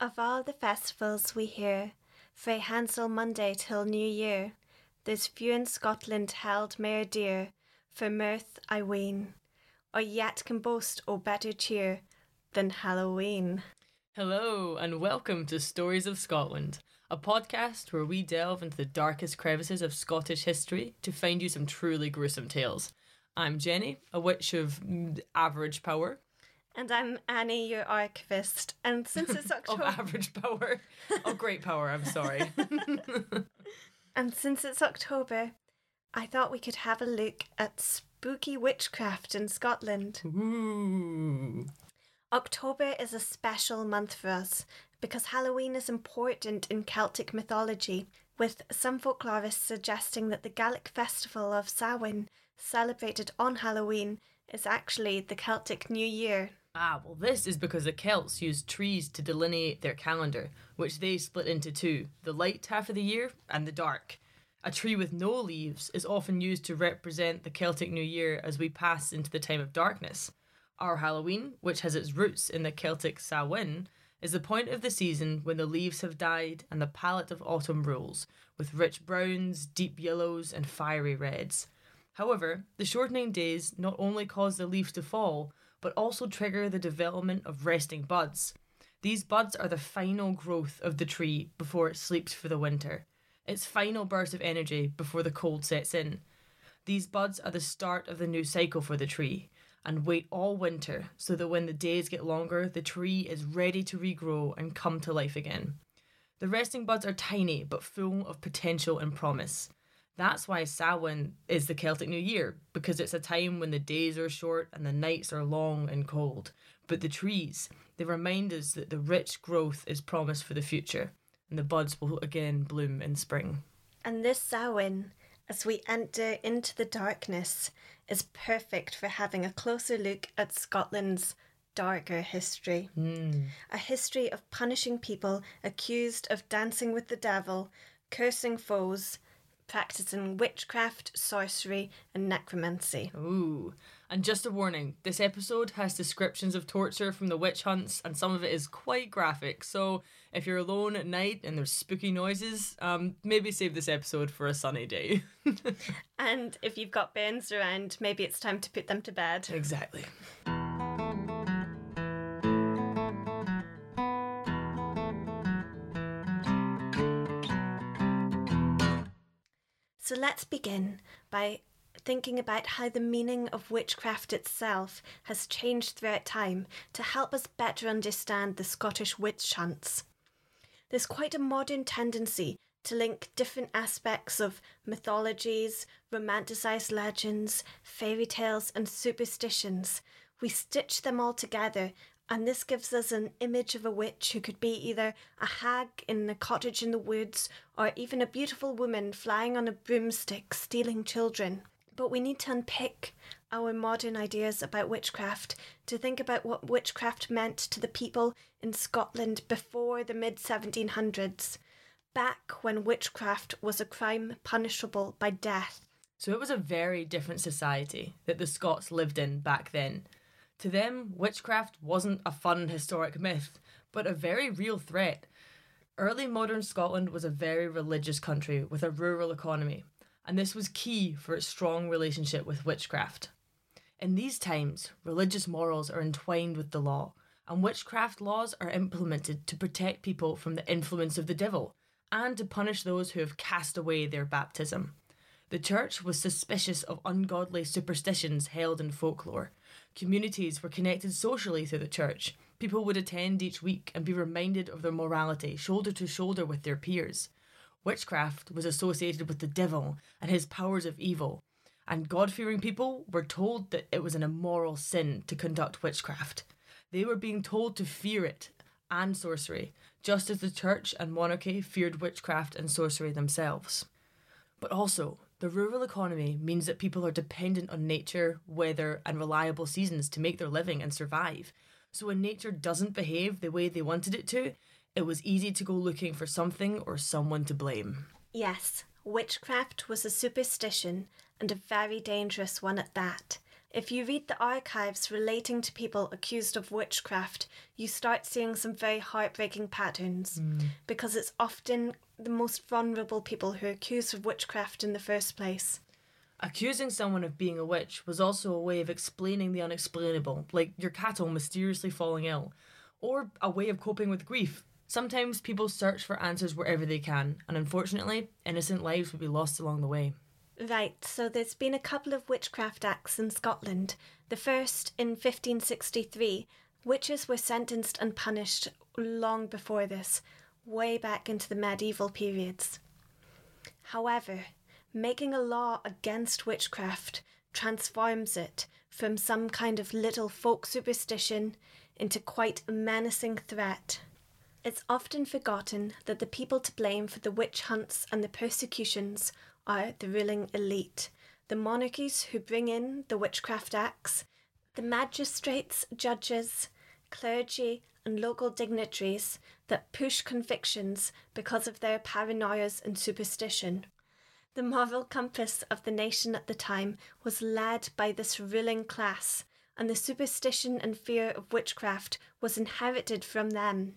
Of all the festivals we hear, frae Handsel Monday till New Year, there's few in Scotland held mair dear, for mirth I ween, or yet can boast o better cheer than Halloween. Hello, and welcome to Stories of Scotland, a podcast where we delve into the darkest crevices of Scottish history to find you some truly gruesome tales. I'm Jenny, a witch of mm, average power. And I'm Annie, your archivist, and since it's October. Of average power. Of great power, I'm sorry. and since it's October, I thought we could have a look at spooky witchcraft in Scotland. Ooh. October is a special month for us because Halloween is important in Celtic mythology, with some folklorists suggesting that the Gaelic festival of Samhain, celebrated on Halloween, is actually the Celtic New Year. Ah, well, this is because the Celts used trees to delineate their calendar, which they split into two the light half of the year and the dark. A tree with no leaves is often used to represent the Celtic New Year as we pass into the time of darkness. Our Halloween, which has its roots in the Celtic Samhain, is the point of the season when the leaves have died and the palette of autumn rules, with rich browns, deep yellows, and fiery reds. However, the shortening days not only cause the leaves to fall, but also trigger the development of resting buds. These buds are the final growth of the tree before it sleeps for the winter, its final burst of energy before the cold sets in. These buds are the start of the new cycle for the tree and wait all winter so that when the days get longer, the tree is ready to regrow and come to life again. The resting buds are tiny but full of potential and promise. That's why Samhain is the Celtic New Year, because it's a time when the days are short and the nights are long and cold. But the trees, they remind us that the rich growth is promised for the future, and the buds will again bloom in spring. And this Samhain, as we enter into the darkness, is perfect for having a closer look at Scotland's darker history. Hmm. A history of punishing people accused of dancing with the devil, cursing foes, practicing witchcraft, sorcery, and necromancy. Ooh. And just a warning this episode has descriptions of torture from the witch hunts, and some of it is quite graphic. So if you're alone at night and there's spooky noises, um, maybe save this episode for a sunny day. And if you've got bairns around, maybe it's time to put them to bed. exactly. Let's begin by thinking about how the meaning of witchcraft itself has changed throughout time to help us better understand the Scottish witch hunts. There's quite a modern tendency to link different aspects of mythologies, romanticized legends, fairy tales, and superstitions. We stitch them all together And this gives us an image of a witch who could be either a hag in a cottage in the woods or even a beautiful woman flying on a broomstick stealing children. But we need to unpick our modern ideas about witchcraft to think about what witchcraft meant to the people in Scotland before the mid 1700s, back when witchcraft was a crime punishable by death. So it was a very different society that the Scots lived in back then. To them, witchcraft wasn't a fun historic myth, but a very real threat. Early modern Scotland was a very religious country with a rural economy, and this was key for its strong relationship with witchcraft. In these times, religious morals are entwined with the law, and witchcraft laws are implemented to protect people from the influence of the devil and to punish those who have cast away their baptism. The church was suspicious of ungodly superstitions held in folklore. Communities were connected socially through the church. People would attend each week and be reminded of their morality, shoulder to shoulder with their peers. Witchcraft was associated with the devil and his powers of evil, and God fearing people were told that it was an immoral sin to conduct witchcraft. They were being told to fear it and sorcery, just as the church and monarchy feared witchcraft and sorcery themselves. But also, the rural economy means that people are dependent on nature, weather, and reliable seasons to make their living and survive. So when nature doesn't behave the way they wanted it to, it was easy to go looking for something or someone to blame. Yes, witchcraft was a superstition and a very dangerous one at that. If you read the archives relating to people accused of witchcraft, you start seeing some very heartbreaking patterns hmm. because it's often the most vulnerable people who are accused of witchcraft in the first place. Accusing someone of being a witch was also a way of explaining the unexplainable, like your cattle mysteriously falling ill, or a way of coping with grief. Sometimes people search for answers wherever they can, and unfortunately, innocent lives would be lost along the way. Right, so there's been a couple of witchcraft acts in Scotland. The first in 1563. Witches were sentenced and punished long before this, way back into the medieval periods. However, making a law against witchcraft transforms it from some kind of little folk superstition into quite a menacing threat. It's often forgotten that the people to blame for the witch hunts and the persecutions are the ruling elite, the monarchies who bring in the witchcraft acts, the magistrates, judges, clergy, and local dignitaries that push convictions because of their paranoias and superstition. The moral compass of the nation at the time was led by this ruling class, and the superstition and fear of witchcraft was inherited from them.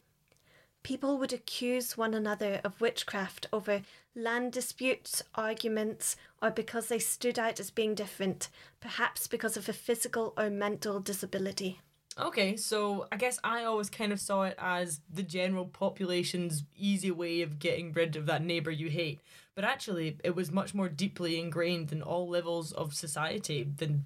People would accuse one another of witchcraft over land disputes, arguments, or because they stood out as being different, perhaps because of a physical or mental disability. Okay, so I guess I always kind of saw it as the general population's easy way of getting rid of that neighbour you hate. But actually, it was much more deeply ingrained in all levels of society than,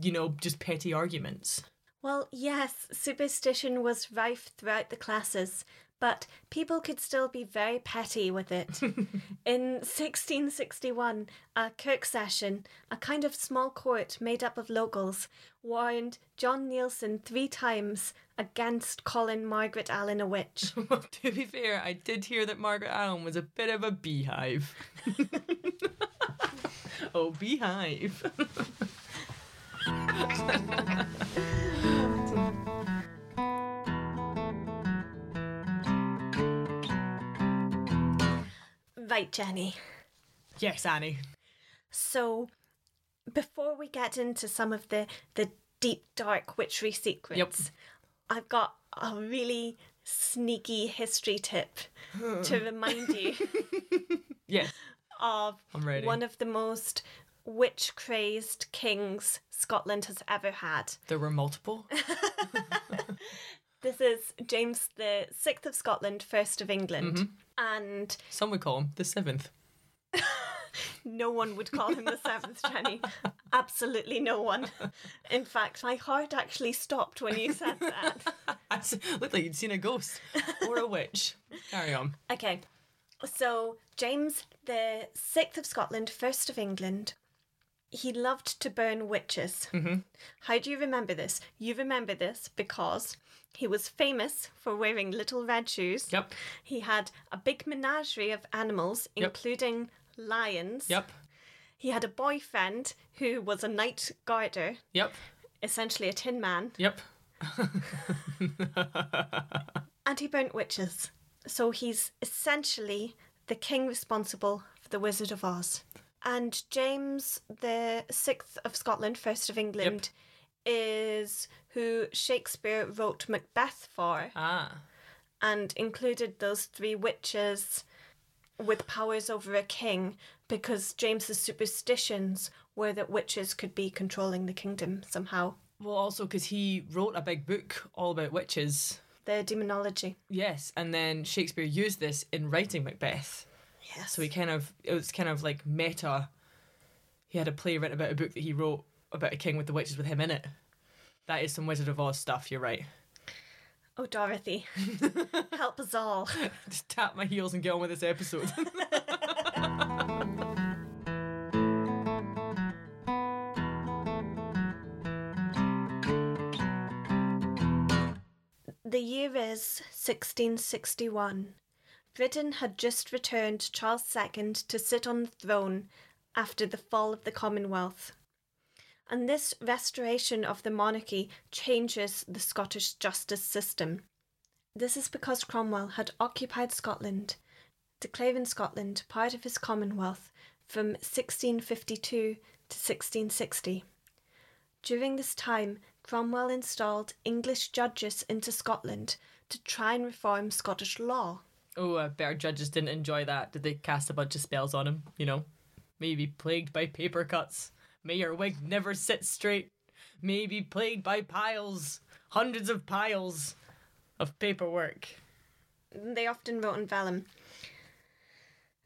you know, just petty arguments. Well, yes, superstition was rife throughout the classes, but people could still be very petty with it. In 1661, a Kirk session, a kind of small court made up of locals, warned John Nielsen three times against calling Margaret Allen a witch. Well, to be fair, I did hear that Margaret Allen was a bit of a beehive. oh, beehive. Right, Jenny. yes, Annie. So, before we get into some of the, the deep, dark witchery secrets, I've got a really sneaky history tip to remind you Yes. of one of the most witch crazed kings Scotland has ever had. There were multiple. This is James the Sixth of Scotland, first of England, Mm-hmm. And Some would call him the seventh. no one would call him the seventh, Jenny. Absolutely no one. In fact, my heart actually stopped when you said that. I looked like you'd seen a ghost or a witch. Carry on. Okay, so James the Sixth of Scotland, first of England. He loved to burn witches. Mm-hmm. How do you remember this? You remember this because He was famous for wearing little red shoes. Yep. He had a big menagerie of animals, Yep. including lions. Yep. He had a boyfriend who was a night guarder, Yep. essentially a tin man, Yep. and he burnt witches. So he's essentially the king responsible for the Wizard of Oz. And James the Sixth of Scotland, first of England, is who Shakespeare wrote Macbeth for. Ah. and included those three witches with powers over a king because James's superstitions were that witches could be controlling the kingdom somehow. Well, also because he wrote a big book all about witches. The demonology. Yes, and then Shakespeare used this in writing Macbeth. Yes. So he kind of it was kind of like meta. He had a play written about a book that he wrote about a king with the witches with him in it. That is some Wizard of Oz stuff. You're right. oh, Dorothy, help us all. Just tap my heels and get on with this episode. The year is 1661. Britain had just returned Charles II to sit on the throne after the fall of the Commonwealth. And this restoration of the monarchy changes the Scottish justice system. This is because Cromwell had occupied Scotland, declaring Scotland part of his Commonwealth from 1652 to 1660. During this time, Cromwell installed English judges into Scotland to try and reform Scottish law. oh, uh, better judges didn't enjoy that. Did they cast a bunch of spells on him? You know, maybe plagued by paper cuts. May your wig never sit straight. May be plagued by piles, hundreds of piles of paperwork. They often wrote in vellum.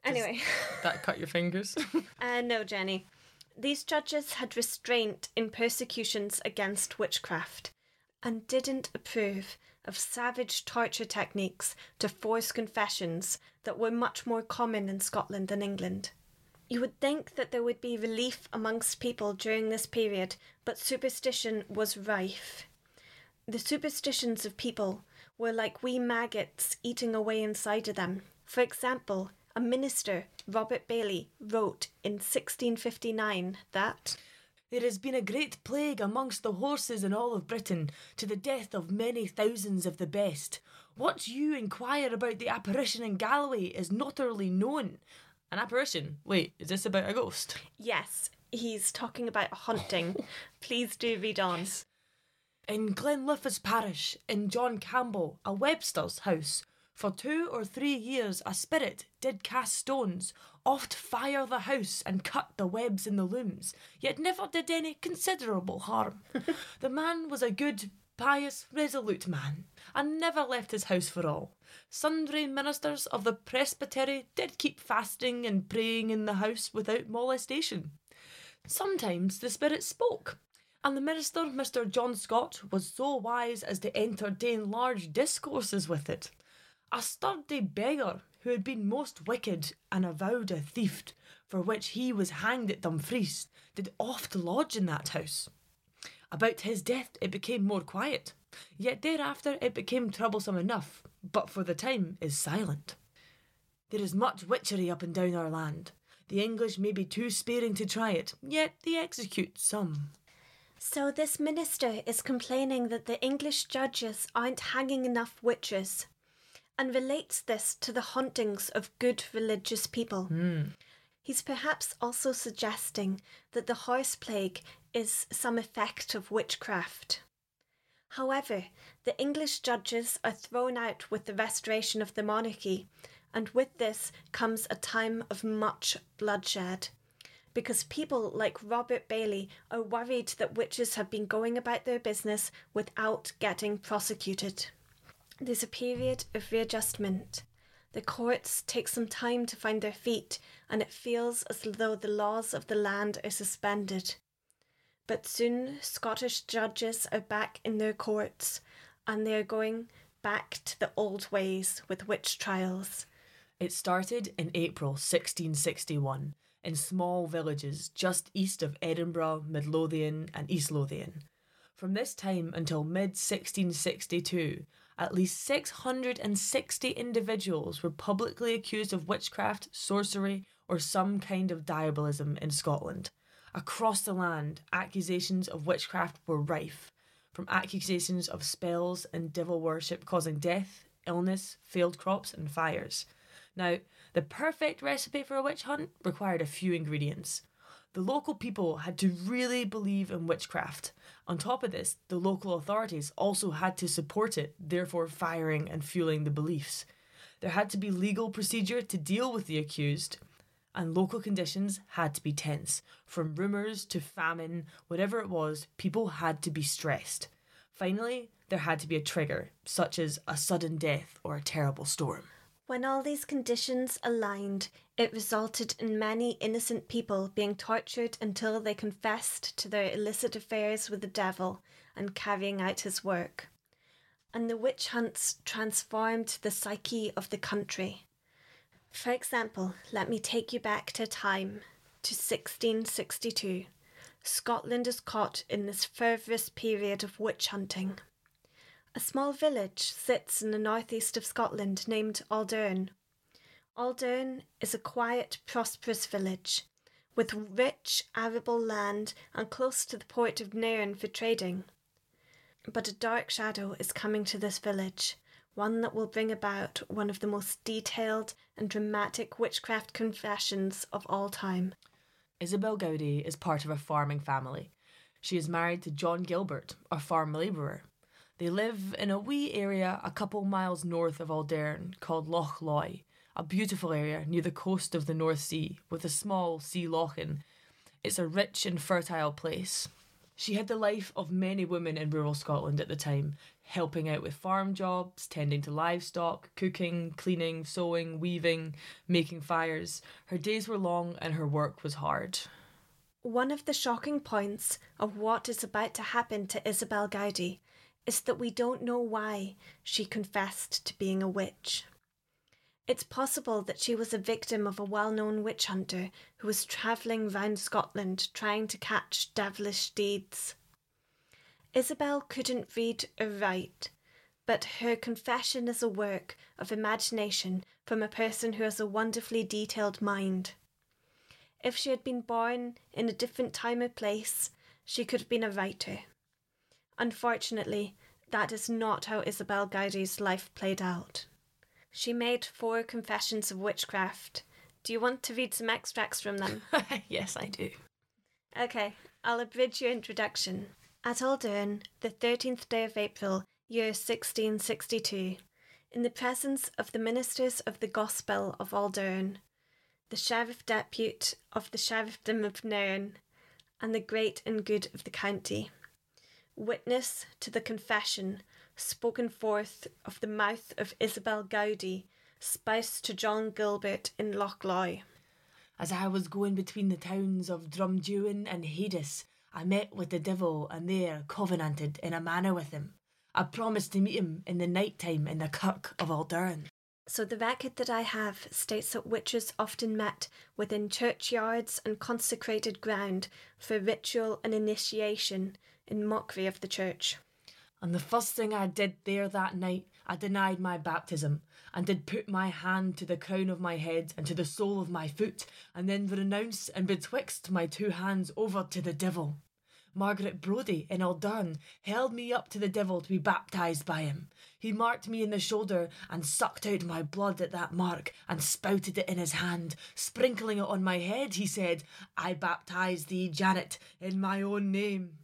Anyway, That cut your fingers. uh, no, Jenny. These judges had restraint in persecutions against witchcraft and didn't approve of savage torture techniques to force confessions that were much more common in Scotland than England. You would think that there would be relief amongst people during this period, but superstition was rife. The superstitions of people were like wee maggots eating away inside of them. For example, a minister, Robert Baillie, wrote in 1659 that There has been a great plague amongst the horses in all of Britain, to the death of many thousands of the best. What you inquire about the apparition in Galloway is not early known. An apparition? Wait, is this about a ghost? yes, he's talking about hunting. Please do read on. In Glenliffus parish, in John Campbell, a Webster's house, for two or three years a spirit did cast stones, oft fire the house and cut the webs in the looms, yet never did any considerable harm. the man was a good, pious, resolute man, and never left his house for all. Sundry ministers of the presbytery did keep fasting and praying in the house without molestation. Sometimes the spirit spoke, and the minister, Mr. John Scott, was so wise as to entertain large discourses with it. A sturdy beggar who had been most wicked and avowed a thief, for which he was hanged at Dumfries, did oft lodge in that house. About his death it became more quiet, yet thereafter it became troublesome enough, but for the time is silent. There is much witchery up and down our land. The English may be too sparing to try it, yet they execute some. So, this minister is complaining that the English judges aren't hanging enough witches and relates this to the hauntings of good religious people. Hmm. He's perhaps also suggesting that the horse plague is some effect of witchcraft. However, the English judges are thrown out with the restoration of the monarchy, and with this comes a time of much bloodshed. Because people like Robert Baillie are worried that witches have been going about their business without getting prosecuted. There's a period of readjustment. The courts take some time to find their feet, and it feels as though the laws of the land are suspended. But soon Scottish judges are back in their courts, and they are going back to the old ways with witch trials. It started in April 1661 in small villages just east of Edinburgh, Midlothian, and East Lothian. From this time until mid 1662, at least 660 individuals were publicly accused of witchcraft, sorcery, or some kind of diabolism in Scotland. Across the land, accusations of witchcraft were rife, from accusations of spells and devil worship causing death, illness, failed crops, and fires. Now, the perfect recipe for a witch hunt required a few ingredients. The local people had to really believe in witchcraft. On top of this, the local authorities also had to support it, therefore firing and fueling the beliefs. There had to be legal procedure to deal with the accused, and local conditions had to be tense. From rumours to famine, whatever it was, people had to be stressed. Finally, there had to be a trigger, such as a sudden death or a terrible storm. When all these conditions aligned, it resulted in many innocent people being tortured until they confessed to their illicit affairs with the devil and carrying out his work. And the witch hunts transformed the psyche of the country. For example, let me take you back to time to 1662. Scotland is caught in this fervorous period of witch hunting. A small village sits in the northeast of Scotland named Auldearn. Auldearn is a quiet, prosperous village with rich arable land and close to the port of Nairn for trading. But a dark shadow is coming to this village, one that will bring about one of the most detailed and dramatic witchcraft confessions of all time. Isobel Gowdie is part of a farming family. She is married to John Gilbert, a farm labourer. They live in a wee area a couple miles north of Auldearn called Loch Loy, a beautiful area near the coast of the North Sea with a small sea lochan. It's a rich and fertile place. She had the life of many women in rural Scotland at the time, helping out with farm jobs, tending to livestock, cooking, cleaning, sewing, weaving, making fires. Her days were long and her work was hard. One of the shocking points of what is about to happen to Isobel Gowdie is that we don't know why she confessed to being a witch. It's possible that she was a victim of a well known witch hunter who was travelling round Scotland trying to catch devilish deeds. Isobel couldn't read or write, but her confession is a work of imagination from a person who has a wonderfully detailed mind. If she had been born in a different time or place, she could have been a writer. Unfortunately, that is not how Isobel Gowdie's life played out. She made four confessions of witchcraft. Do you want to read some extracts from them? yes, I do. Okay, I'll abridge your introduction. At Auldearn, the 13th day of April, year 1662, in the presence of the ministers of the Gospel of Auldearn, the Sheriff Depute of the Sheriffdom of Nairn, and the great and good of the county witness to the confession spoken forth of the mouth of Isobel Gowdie, spouse to John Gilbert in Lochloy. As I was going between the towns of Drumduin and Hades, I met with the devil and there covenanted in a manner with him. I promised to meet him in the night time in the kirk of Auldearn. So the record that I have states that witches often met within churchyards and consecrated ground for ritual and initiation in mockery of the church. And the first thing I did there that night, I denied my baptism, and did put my hand to the crown of my head and to the sole of my foot, and then renounce and betwixt my two hands over to the devil. Margaret Brodie in Auldearn held me up to the devil to be baptized by him. He marked me in the shoulder and sucked out my blood at that mark and spouted it in his hand. Sprinkling it on my head, he said, I baptize thee, Janet, in my own name.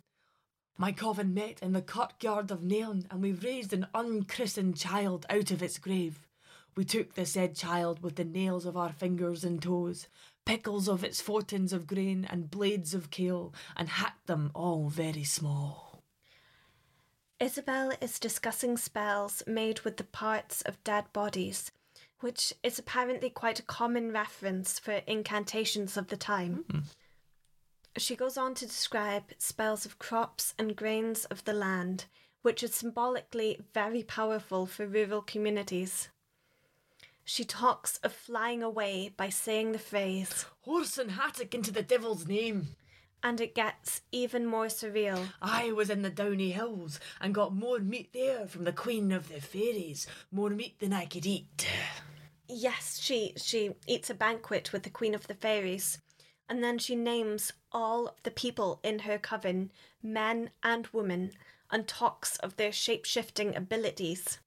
My coven met in the kirkyard of Nairn, and we raised an unchristened child out of its grave. We took the said child with the nails of our fingers and toes, pickles of its fortins of grain, and blades of kale, and hacked them all very small. Isobel is discussing spells made with the parts of dead bodies, which is apparently quite a common reference for incantations of the time. Mm. She goes on to describe spells of crops and grains of the land, which are symbolically very powerful for rural communities. She talks of flying away by saying the phrase, Horse and hattock into the devil's name. And it gets even more surreal. I was in the Downie Hills and got more meat there from the Queen of the Fairies, more meat than I could eat. Yes, she she eats a banquet with the Queen of the Fairies, and then she names all the people in her coven, men and women, and talks of their shape shifting abilities.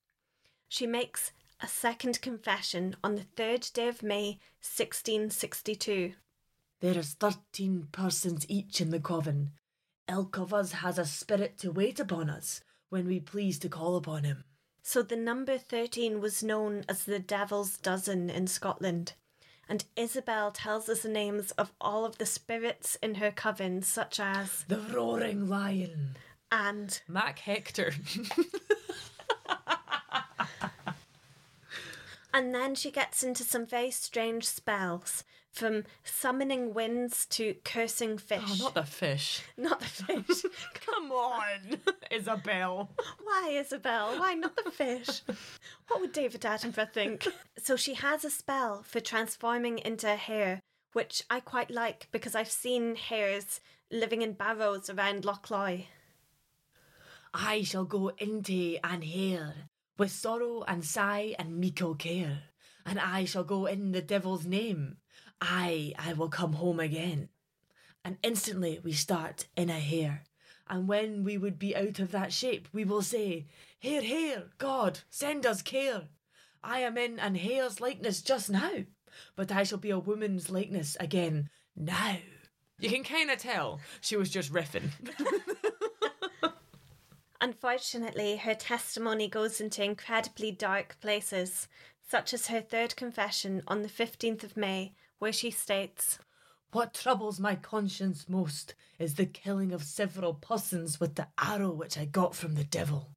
She makes a second confession on the third day of May, 1662. There is thirteen persons each in the coven. Ilk of us has a spirit to wait upon us when we please to call upon him. So the number 13 was known as the Devil's Dozen in Scotland. And Isobel tells us the names of all of the spirits in her coven, such as The Roaring Lion. and Mac Hector. And then she gets into some very strange spells, from summoning winds to cursing fish. oh, not the fish. Not the fish. Come on, Isobel. Why, Isobel? Why not the fish? What would David Attenborough think? So she has a spell for transforming into a hare, which I quite like because I've seen hares living in barrows around Loch Loy. I shall go into and here with sorrow and sigh and meekle care, and I shall go in the devil's name. I, I will come home again. And instantly we start in a hare. And when we would be out of that shape, we will say, Here, here, God, send us care. I am in an hare's likeness just now, but I shall be a woman's likeness again now. You can kind of tell she was just riffing. Unfortunately, her testimony goes into incredibly dark places, such as her third confession on the 15th of May, where she states, What troubles my conscience most is the killing of several persons with the arrow which I got from the devil.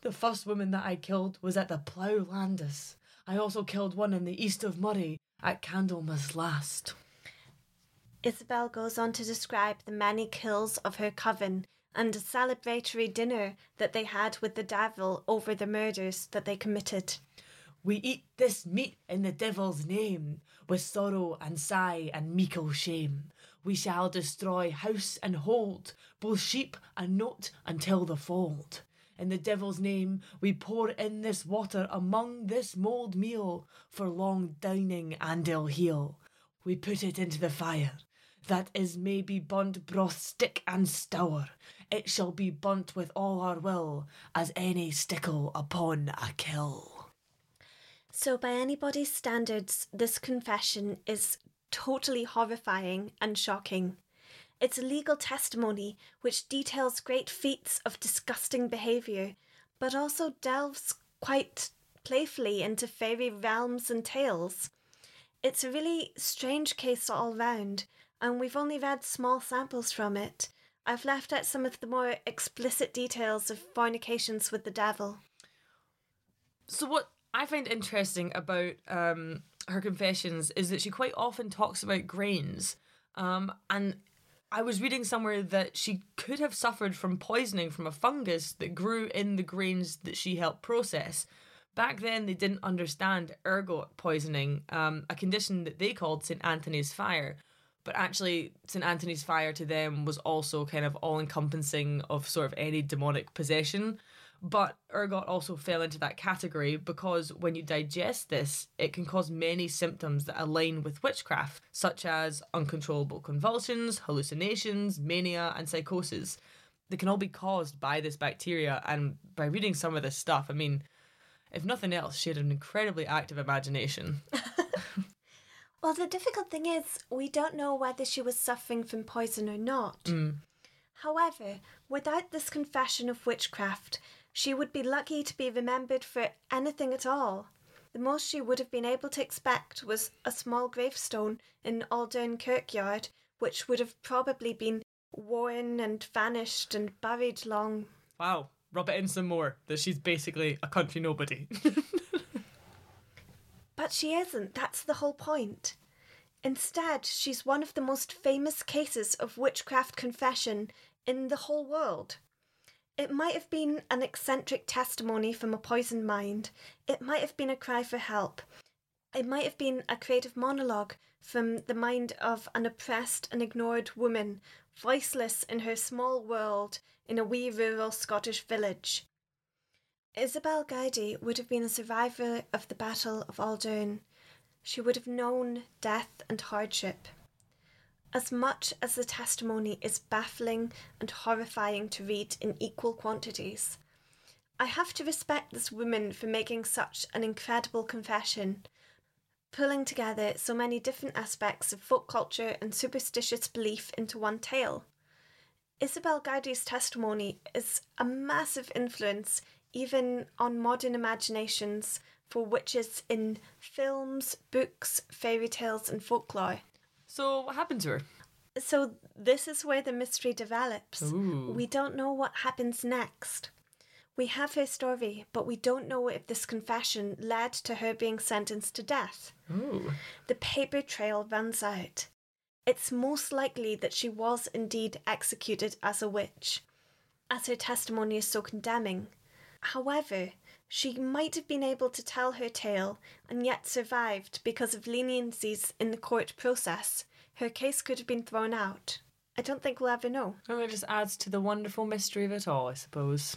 The first woman that I killed was at the Plough Landis. I also killed one in the east of Moray at Candlemas Last. Isobel goes on to describe the many kills of her coven and a celebratory dinner that they had with the devil over the murders that they committed. We eat this meat in the devil's name, with sorrow and sigh and meekle shame. We shall destroy house and hold, both sheep and note until the fold. In the devil's name, we pour in this water among this mould meal, for long dining and ill heal. We put it into the fire, that is may be burnt broth stick and stour. It shall be burnt with all our will, as any stickle upon a kill. So, by anybody's standards, this confession is totally horrifying and shocking. It's legal testimony which details great feats of disgusting behaviour, but also delves quite playfully into fairy realms and tales. It's a really strange case all round, and we've only read small samples from it. I've left out some of the more explicit details of fornications with the devil. So what I find interesting about um, her confessions is that she quite often talks about grains, um, and I was reading somewhere that she could have suffered from poisoning from a fungus that grew in the grains that she helped process. Back then, they didn't understand ergot poisoning, um, a condition that they called St. Anthony's fire. But actually, St. Anthony's fire to them was also kind of all encompassing of sort of any demonic possession. But ergot also fell into that category because when you digest this, it can cause many symptoms that align with witchcraft, such as uncontrollable convulsions, hallucinations, mania, and psychosis. They can all be caused by this bacteria, and by reading some of this stuff, I mean, if nothing else, she had an incredibly active imagination. Well, the difficult thing is, we don't know whether she was suffering from poison or not. Mm. However, without this confession of witchcraft, she would be lucky to be remembered for anything at all. The most she would have been able to expect was a small gravestone in Auldearn Kirkyard, which would have probably been worn and vanished and buried long. Wow, rub it in some more that she's basically a country nobody. But she isn't, that's the whole point. Instead, she's one of the most famous cases of witchcraft confession in the whole world. It might have been an eccentric testimony from a poisoned mind, it might have been a cry for help. It might have been a creative monologue from the mind of an oppressed and ignored woman, voiceless in her small world in a wee rural Scottish village. Isobel Gowdie would have been a survivor of the Battle of Auldearn. She would have known death and hardship. As much as the testimony is baffling and horrifying to read in equal quantities, I have to respect this woman for making such an incredible confession, pulling together so many different aspects of folk culture and superstitious belief into one tale. Isobel Gowdie's testimony is a massive influence even on modern imaginations for witches in films, books, fairy tales, and folklore. So, what happened to her? So, this is where the mystery develops. Ooh. We don't know what happens next. We have her story, but we don't know if this confession led to her being sentenced to death. Ooh. The paper trail runs out. It's most likely that she was indeed executed as a witch, as her testimony is so condemning. However, she might have been able to tell her tale and yet survived because of leniencies in the court process. Her case could have been thrown out. I don't think we'll ever know. Well, it just adds to the wonderful mystery of it all, I suppose.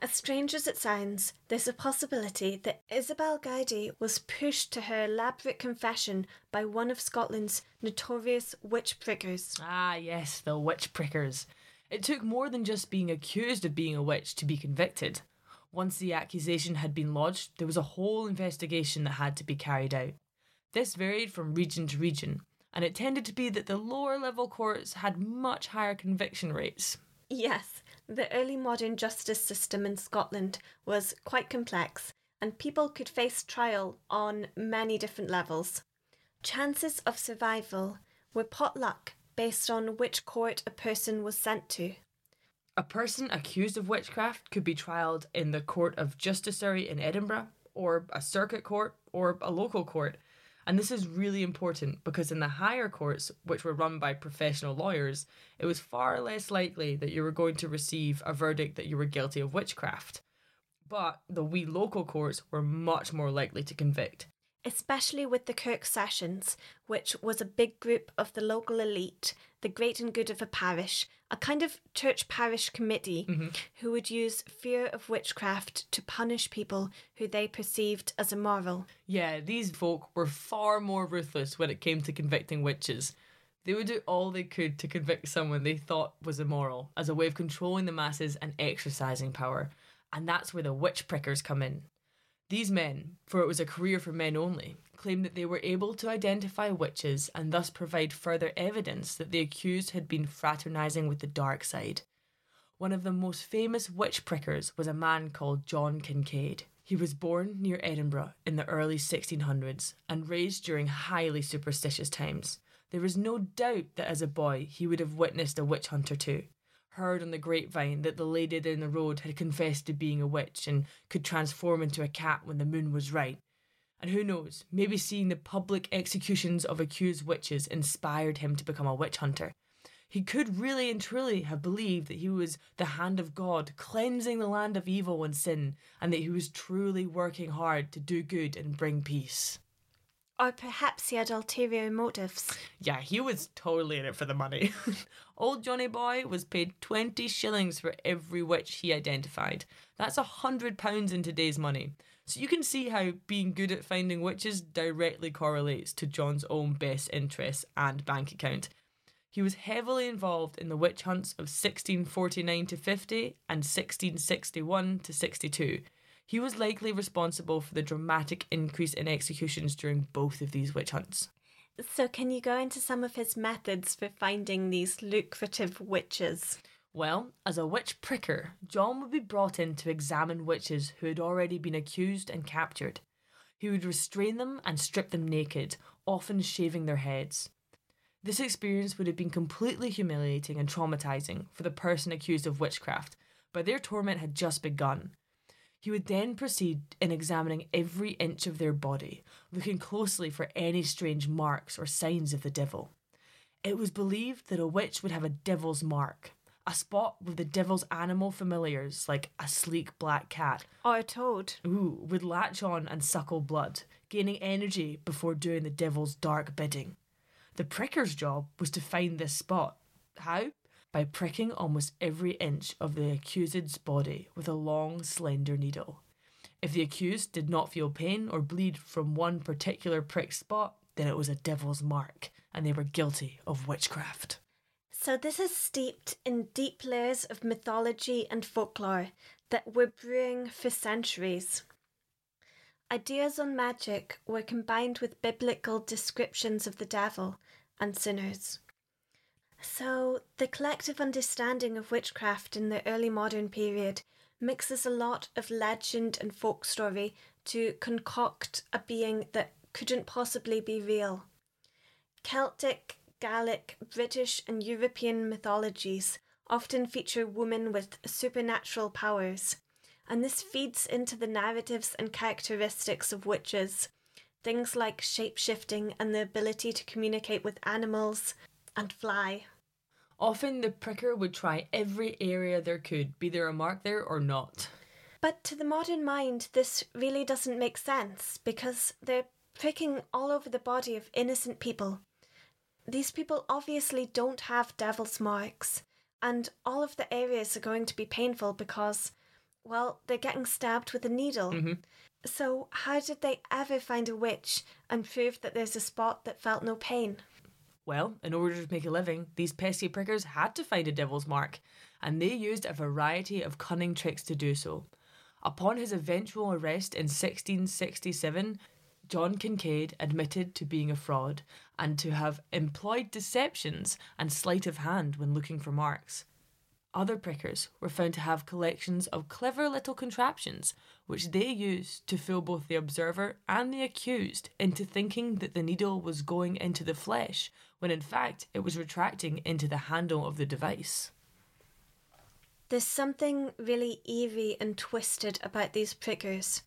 As strange as it sounds, there's a possibility that Isobel Gowdie was pushed to her elaborate confession by one of Scotland's notorious witch prickers. Ah, yes, the witch prickers. It took more than just being accused of being a witch to be convicted. Once the accusation had been lodged, there was a whole investigation that had to be carried out. This varied from region to region, and it tended to be that the lower level courts had much higher conviction rates. Yes, the early modern justice system in Scotland was quite complex, and people could face trial on many different levels. Chances of survival were potluck based on which court a person was sent to. A person accused of witchcraft could be trialed in the Court of Justiciary in Edinburgh, or a circuit court, or a local court. And this is really important because in the higher courts, which were run by professional lawyers, it was far less likely that you were going to receive a verdict that you were guilty of witchcraft. But the wee local courts were much more likely to convict. especially with the Kirk Sessions, which was a big group of the local elite, the great and good of a parish, a kind of church parish committee mm-hmm. who would use fear of witchcraft to punish people who they perceived as immoral. Yeah, these folk were far more ruthless when it came to convicting witches. They would do all they could to convict someone they thought was immoral as a way of controlling the masses and exercising power. And that's where the witch prickers come in. These men, for it was a career for men only, claimed that they were able to identify witches and thus provide further evidence that the accused had been fraternizing with the dark side. One of the most famous witch prickers was a man called John Kincaid. He was born near Edinburgh in the early 1600s and raised during highly superstitious times. There is no doubt that as a boy he would have witnessed a witch hunt or two, heard on the grapevine that the lady down the road had confessed to being a witch and could transform into a cat when the moon was right. And who knows, maybe seeing the public executions of accused witches inspired him to become a witch hunter. He could really and truly have believed that he was the hand of God cleansing the land of evil and sin, and that he was truly working hard to do good and bring peace. Or perhaps he had ulterior motives. Yeah, he was totally in it for the money. Old Johnny Boy was paid 20 shillings for every witch he identified. That's a hundred pounds in today's money. So you can see how being good at finding witches directly correlates to John's own best interests and bank account. He was heavily involved in the witch hunts of 1649 to 50 and 1661 to 62. He was likely responsible for the dramatic increase in executions during both of these witch hunts. So, can you go into some of his methods for finding these lucrative witches? Well, as a witch pricker, John would be brought in to examine witches who had already been accused and captured. He would restrain them and strip them naked, often shaving their heads. This experience would have been completely humiliating and traumatizing for the person accused of witchcraft, but their torment had just begun. He would then proceed in examining every inch of their body, looking closely for any strange marks or signs of the devil. It was believed that a witch would have a devil's mark, a spot with the devil's animal familiars like a sleek black cat. Or a toad. Ooh, would latch on and suckle blood, gaining energy before doing the devil's dark bidding. The pricker's job was to find this spot. How? By pricking almost every inch of the accused's body with a long, slender needle. If the accused did not feel pain or bleed from one particular prick spot, then it was a devil's mark, and they were guilty of witchcraft. So, this is steeped in deep layers of mythology and folklore that were brewing for centuries. Ideas on magic were combined with biblical descriptions of the devil and sinners. So, the collective understanding of witchcraft in the early modern period mixes a lot of legend and folk story to concoct a being that couldn't possibly be real. Celtic, Gaelic, British, and European mythologies often feature women with supernatural powers, and this feeds into the narratives and characteristics of witches. Things like shape shifting and the ability to communicate with animals, and fly. Often the pricker would try every area there could, be there a mark there or not. But to the modern mind, this really doesn't make sense because they're pricking all over the body of innocent people. These people obviously don't have devil's marks, and all of the areas are going to be painful because, well, they're getting stabbed with a needle. Mm-hmm. So, how did they ever find a witch and prove that there's a spot that felt no pain? Well, in order to make a living, these pesky prickers had to find a devil's mark, and they used a variety of cunning tricks to do so. Upon his eventual arrest in 1667, John Kincaid admitted to being a fraud and to have employed deceptions and sleight of hand when looking for marks. Other prickers were found to have collections of clever little contraptions, which they used to fool both the observer and the accused into thinking that the needle was going into the flesh, when in fact it was retracting into the handle of the device. There's something really eerie and twisted about these prickers.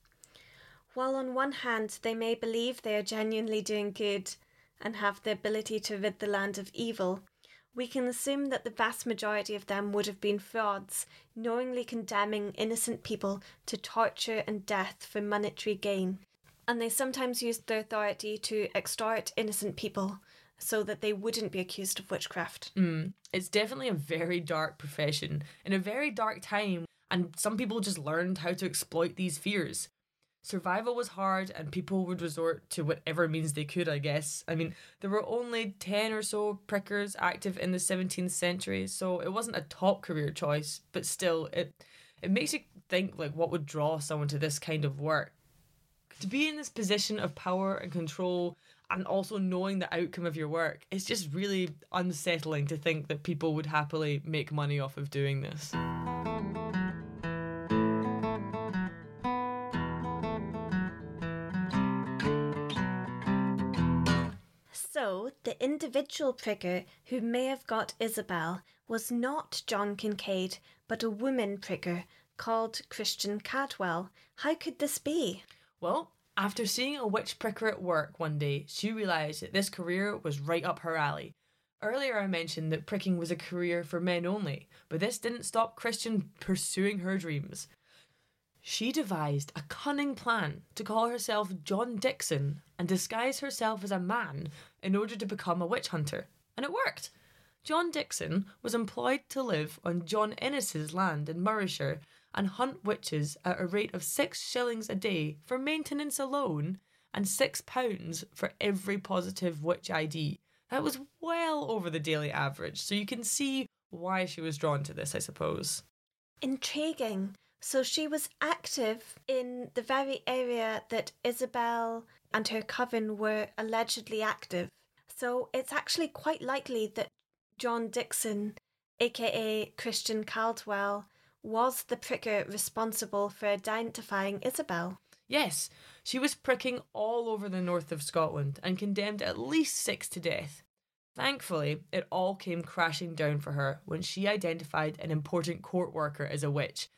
While on one hand they may believe they are genuinely doing good and have the ability to rid the land of evil, we can assume that the vast majority of them would have been frauds, knowingly condemning innocent people to torture and death for monetary gain. And they sometimes used their authority to extort innocent people so that they wouldn't be accused of witchcraft. Mm, it's definitely a very dark profession in a very dark time, and some people just learned how to exploit these fears. Survival was hard, and people would resort to whatever means they could, I guess. I mean, there were only 10 or so prickers active in the 17th century, so it wasn't a top career choice, but still, it, it makes you think like what would draw someone to this kind of work. To be in this position of power and control and also knowing the outcome of your work, it's just really unsettling to think that people would happily make money off of doing this. So, the individual pricker who may have got Isobel was not John Kincaid, but a woman pricker called Christian Caldwell. How could this be? Well, after seeing a witch pricker at work one day, she realised that this career was right up her alley. Earlier, I mentioned that pricking was a career for men only, but this didn't stop Christian pursuing her dreams. She devised a cunning plan to call herself John Dixon and disguise herself as a man in order to become a witch hunter. And it worked. John Dixon was employed to live on John Innes's land in Morayshire and hunt witches at a rate of six shillings a day for maintenance alone and six pounds for every positive witch ID. That was well over the daily average, so you can see why she was drawn to this, I suppose. Intriguing. So she was active in the very area that Isobel and her coven were allegedly active. So it's actually quite likely that John Dixon, aka Christian Caldwell, was the pricker responsible for identifying Isobel. Yes, she was pricking all over the north of Scotland and condemned at least six to death. Thankfully, it all came crashing down for her when she identified an important court worker as a witch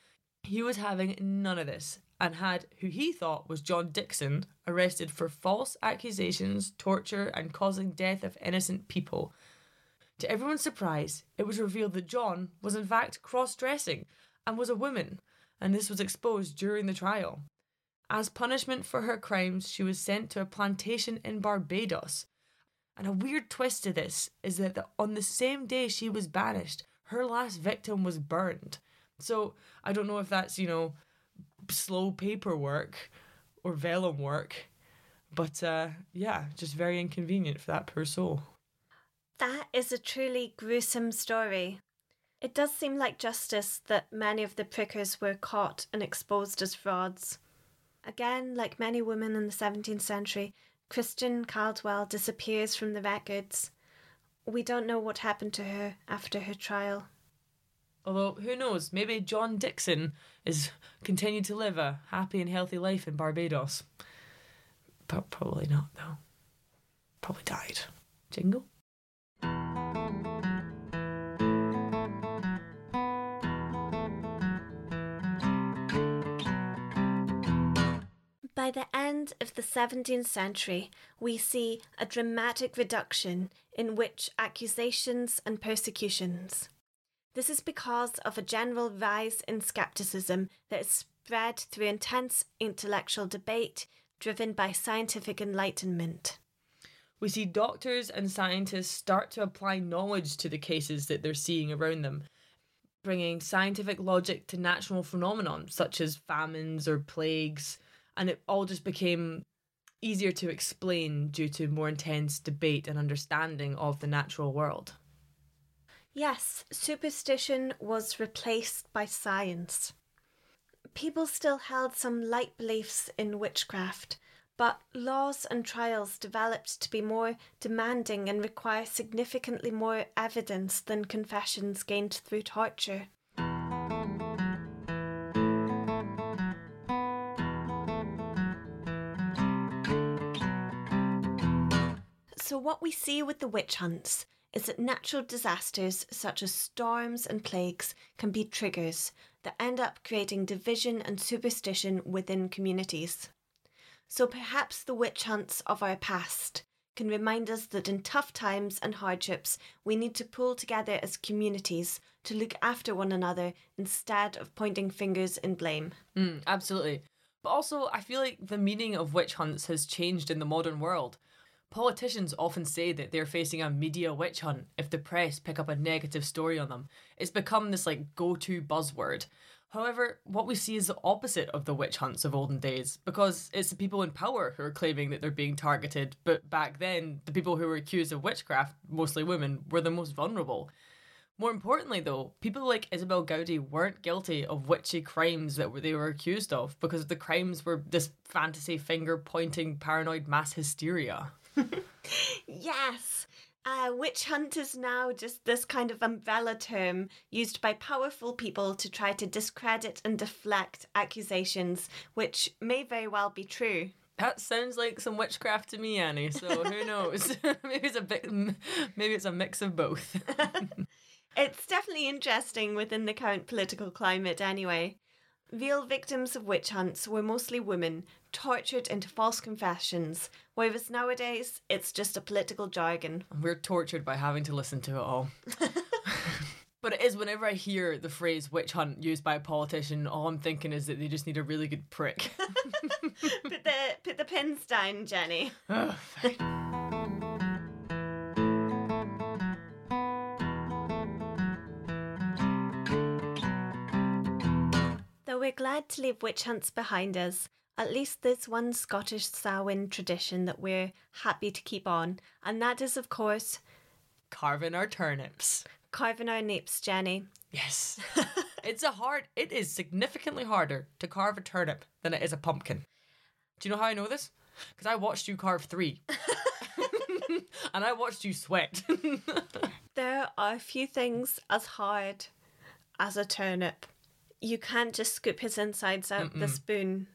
he was having none of this and had who he thought was John Dixon arrested for false accusations, torture, and causing death of innocent people. To everyone's surprise, it was revealed that John was in fact cross dressing and was a woman, and this was exposed during the trial. As punishment for her crimes, she was sent to a plantation in Barbados. And a weird twist to this is that the, on the same day she was banished, her last victim was burned. So I don't know if that's, you know, slow paperwork or vellum work. But uh, yeah, just very inconvenient for that poor soul. That is a truly gruesome story. It does seem like justice that many of the prickers were caught and exposed as frauds. Again, like many women in the 17th century, Christian Caldwell disappears from the records. We don't know what happened to her after her trial. Although, who knows, maybe John Dixon is continued to live a happy and healthy life in Barbados. But probably not, though. Probably died. Jingle? By the end of the 17th century, we see a dramatic reduction in witch accusations and persecutions. This is because of a general rise in skepticism that is spread through intense intellectual debate driven by scientific enlightenment. We see doctors and scientists start to apply knowledge to the cases that they're seeing around them, bringing scientific logic to natural phenomena such as famines or plagues, and it all just became easier to explain due to more intense debate and understanding of the natural world. Yes, superstition was replaced by science. People still held some light beliefs in witchcraft, but laws and trials developed to be more demanding and require significantly more evidence than confessions gained through torture. So, what we see with the witch hunts is that natural disasters such as storms and plagues can be triggers that end up creating division and superstition within communities. So perhaps the witch hunts of our past can remind us that in tough times and hardships, we need to pull together as communities to look after one another instead of pointing fingers in blame. Mm, absolutely. But also, I feel like the meaning of witch hunts has changed in the modern world. Politicians often say that they're facing a media witch hunt if the press pick up a negative story on them. It's become this like go to buzzword. However, what we see is the opposite of the witch hunts of olden days because it's the people in power who are claiming that they're being targeted, but back then, the people who were accused of witchcraft, mostly women, were the most vulnerable. More importantly, though, people like Isobel Gowdie weren't guilty of witchy crimes that they were accused of because the crimes were this fantasy finger pointing paranoid mass hysteria. yes. Uh, witch hunt is now just this kind of umbrella term used by powerful people to try to discredit and deflect accusations, which may very well be true. That sounds like some witchcraft to me, Annie. So who knows? maybe it's a bit, maybe it's a mix of both. it's definitely interesting within the current political climate, anyway. Real victims of witch hunts were mostly women, tortured into false confessions, whereas nowadays it's just a political jargon. We're tortured by having to listen to it all. But it is whenever I hear the phrase witch hunt used by a politician, all I'm thinking is that they just need a really good prick. put the put the pins down, Jenny. Oh. Though we're glad to leave witch hunts behind us, at least there's one Scottish Samhain tradition that we're happy to keep on, and that is, of course, Carving our turnips. carving our neeps, Jenny. Yes. it's a hard, it is significantly harder to carve a turnip than it is a pumpkin. Do you know how I know this? Because I watched you carve three. and I watched you sweat. There are a few things as hard as a turnip. You can't just scoop his insides out with a spoon.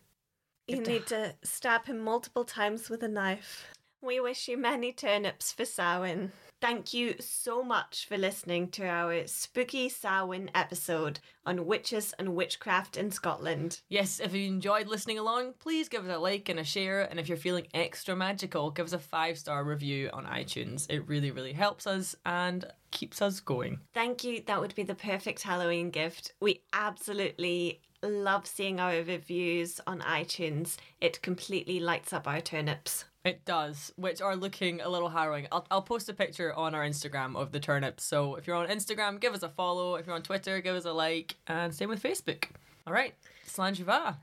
You need to stab him multiple times with a knife. We wish you many turnips for Samhain. Thank you so much for listening to our spooky Samhain episode on witches and witchcraft in Scotland. yes, if you enjoyed listening along, please give us a like and a share. And if you're feeling extra magical, give us a five star review on iTunes. It really, really helps us and keeps us going. Thank you. That would be the perfect Halloween gift. We absolutely love seeing our reviews on iTunes. It completely lights up our turnips. It does, which are looking a little harrowing. I'll, I'll post a picture on our Instagram of the turnips. So if you're on Instagram, give us a follow. If you're on Twitter, give us a like. And same with Facebook. All right, Slàinte mhath.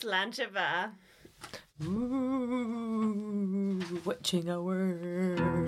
Slanjava. Ooh, witching hour.